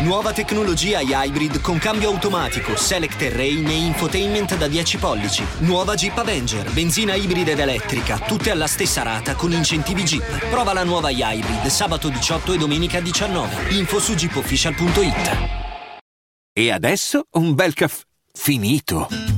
Nuova tecnologia hybrid con cambio automatico, select terrain e infotainment da 10 pollici. Nuova Jeep Avenger, benzina ibrida ed elettrica, tutte alla stessa rata con incentivi Jeep. Prova la nuova hybrid sabato 18 e domenica 19. Info su jeepofficial.it. E adesso un bel caffè finito.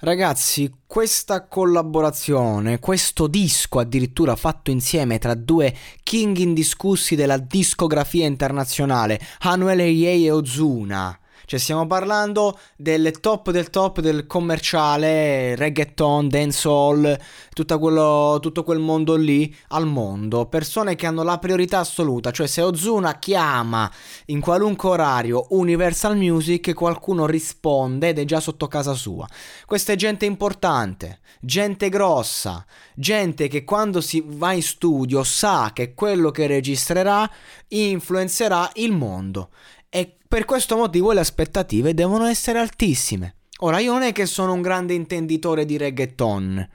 Ragazzi, questa collaborazione, questo disco addirittura fatto insieme tra due king indiscussi della discografia internazionale, Anuel Eyei e Ozuna, cioè stiamo parlando del top del top del commerciale, reggaeton, dancehall, tutto, quello, tutto quel mondo lì al mondo. Persone che hanno la priorità assoluta, cioè se Ozuna chiama in qualunque orario Universal Music qualcuno risponde ed è già sotto casa sua. Questa è gente importante, gente grossa, gente che quando si va in studio sa che quello che registrerà influenzerà il mondo e per questo motivo le aspettative devono essere altissime. Ora, io non è che sono un grande intenditore di reggaeton,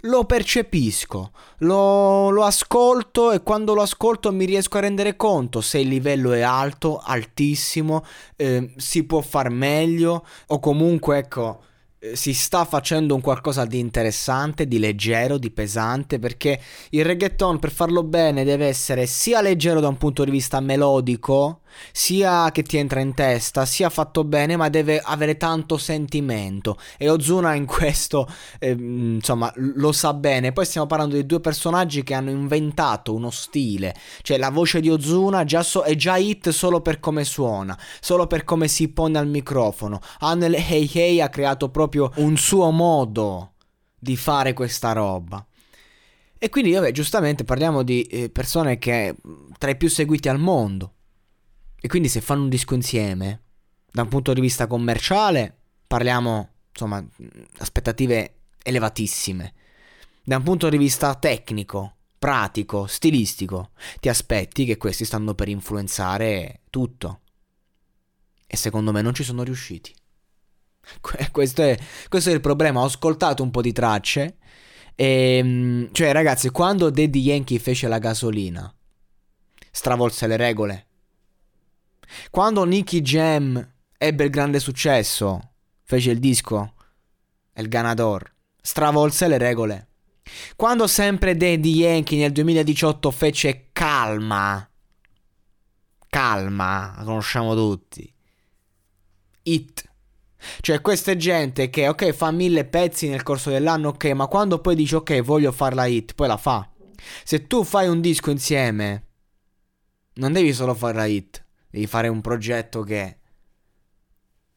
lo percepisco, lo, lo, ascolto e quando lo ascolto mi riesco a rendere conto se il livello è alto, altissimo, eh, si può far meglio o comunque ecco eh, si sta facendo un qualcosa di interessante, di leggero, di pesante, perché il reggaeton per farlo bene deve essere sia leggero da un punto di vista melodico, sia che ti entra in testa, sia fatto bene, ma deve avere tanto sentimento. E Ozuna in questo, eh, insomma, lo sa bene. Poi stiamo parlando di due personaggi che hanno inventato uno stile. Cioè, la voce di Ozuna già so- è già hit solo per come suona, solo per come si pone al microfono. Anel Hey ha creato proprio un suo modo di fare questa roba. E quindi, vabbè, giustamente parliamo di eh, persone che tra i più seguiti al mondo. E quindi se fanno un disco insieme, da un punto di vista commerciale, parliamo, insomma, aspettative elevatissime. Da un punto di vista tecnico, pratico, stilistico, ti aspetti che questi stanno per influenzare tutto. E secondo me non ci sono riusciti. Questo è, questo è il problema. Ho ascoltato un po' di tracce. E, ehm, cioè, ragazzi, quando Daddy Yankee fece la gasolina, stravolse le regole. Quando Nicky Jam ebbe il grande successo, fece il disco El Ganador, stravolse le regole. Quando sempre Daddy Yankee nel 2018 fece Calma, Calma, la conosciamo tutti, It. Cioè questa è gente che ok fa mille pezzi nel corso dell'anno, ok, ma quando poi dice ok voglio farla hit, poi la fa. Se tu fai un disco insieme, non devi solo fare la hit, devi fare un progetto che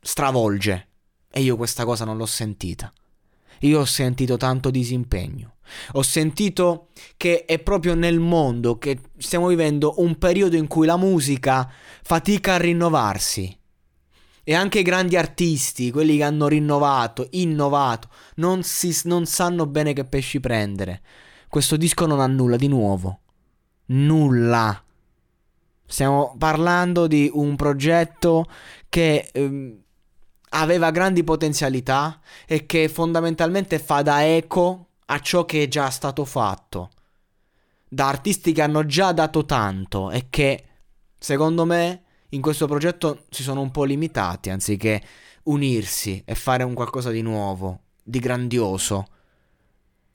stravolge. E io questa cosa non l'ho sentita. Io ho sentito tanto disimpegno. Ho sentito che è proprio nel mondo che stiamo vivendo un periodo in cui la musica fatica a rinnovarsi. E anche i grandi artisti, quelli che hanno rinnovato, innovato, non, si, non sanno bene che pesci prendere. Questo disco non ha nulla di nuovo. Nulla. Stiamo parlando di un progetto che ehm, aveva grandi potenzialità e che fondamentalmente fa da eco a ciò che è già stato fatto. Da artisti che hanno già dato tanto e che, secondo me, in questo progetto si sono un po' limitati anziché unirsi e fare un qualcosa di nuovo, di grandioso.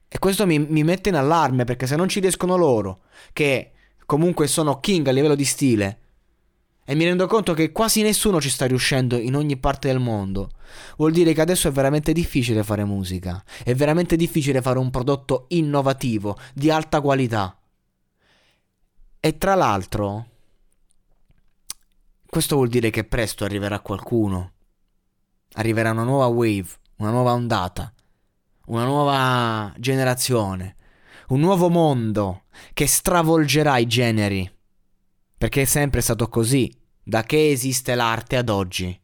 E questo mi, mi mette in allarme perché se non ci riescono loro, che comunque sono king a livello di stile. E mi rendo conto che quasi nessuno ci sta riuscendo in ogni parte del mondo, vuol dire che adesso è veramente difficile fare musica, è veramente difficile fare un prodotto innovativo, di alta qualità. E tra l'altro, questo vuol dire che presto arriverà qualcuno, arriverà una nuova wave, una nuova ondata, una nuova generazione, un nuovo mondo che stravolgerà i generi perché è sempre stato così, da che esiste l'arte ad oggi.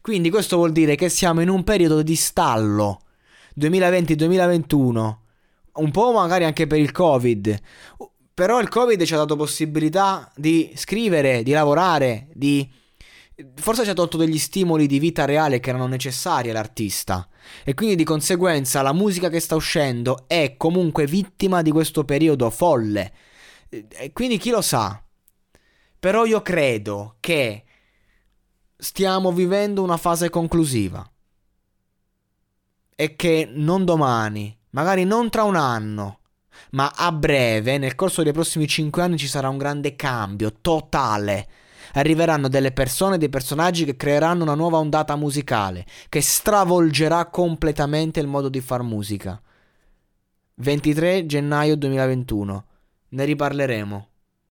Quindi questo vuol dire che siamo in un periodo di stallo 2020-2021, un po' magari anche per il Covid. Però il Covid ci ha dato possibilità di scrivere, di lavorare, di forse ci ha tolto degli stimoli di vita reale che erano necessari all'artista. E quindi di conseguenza la musica che sta uscendo è comunque vittima di questo periodo folle. E quindi chi lo sa? Però io credo che stiamo vivendo una fase conclusiva. E che non domani, magari non tra un anno, ma a breve, nel corso dei prossimi 5 anni, ci sarà un grande cambio totale. Arriveranno delle persone, dei personaggi che creeranno una nuova ondata musicale, che stravolgerà completamente il modo di far musica. 23 gennaio 2021. Ne riparleremo.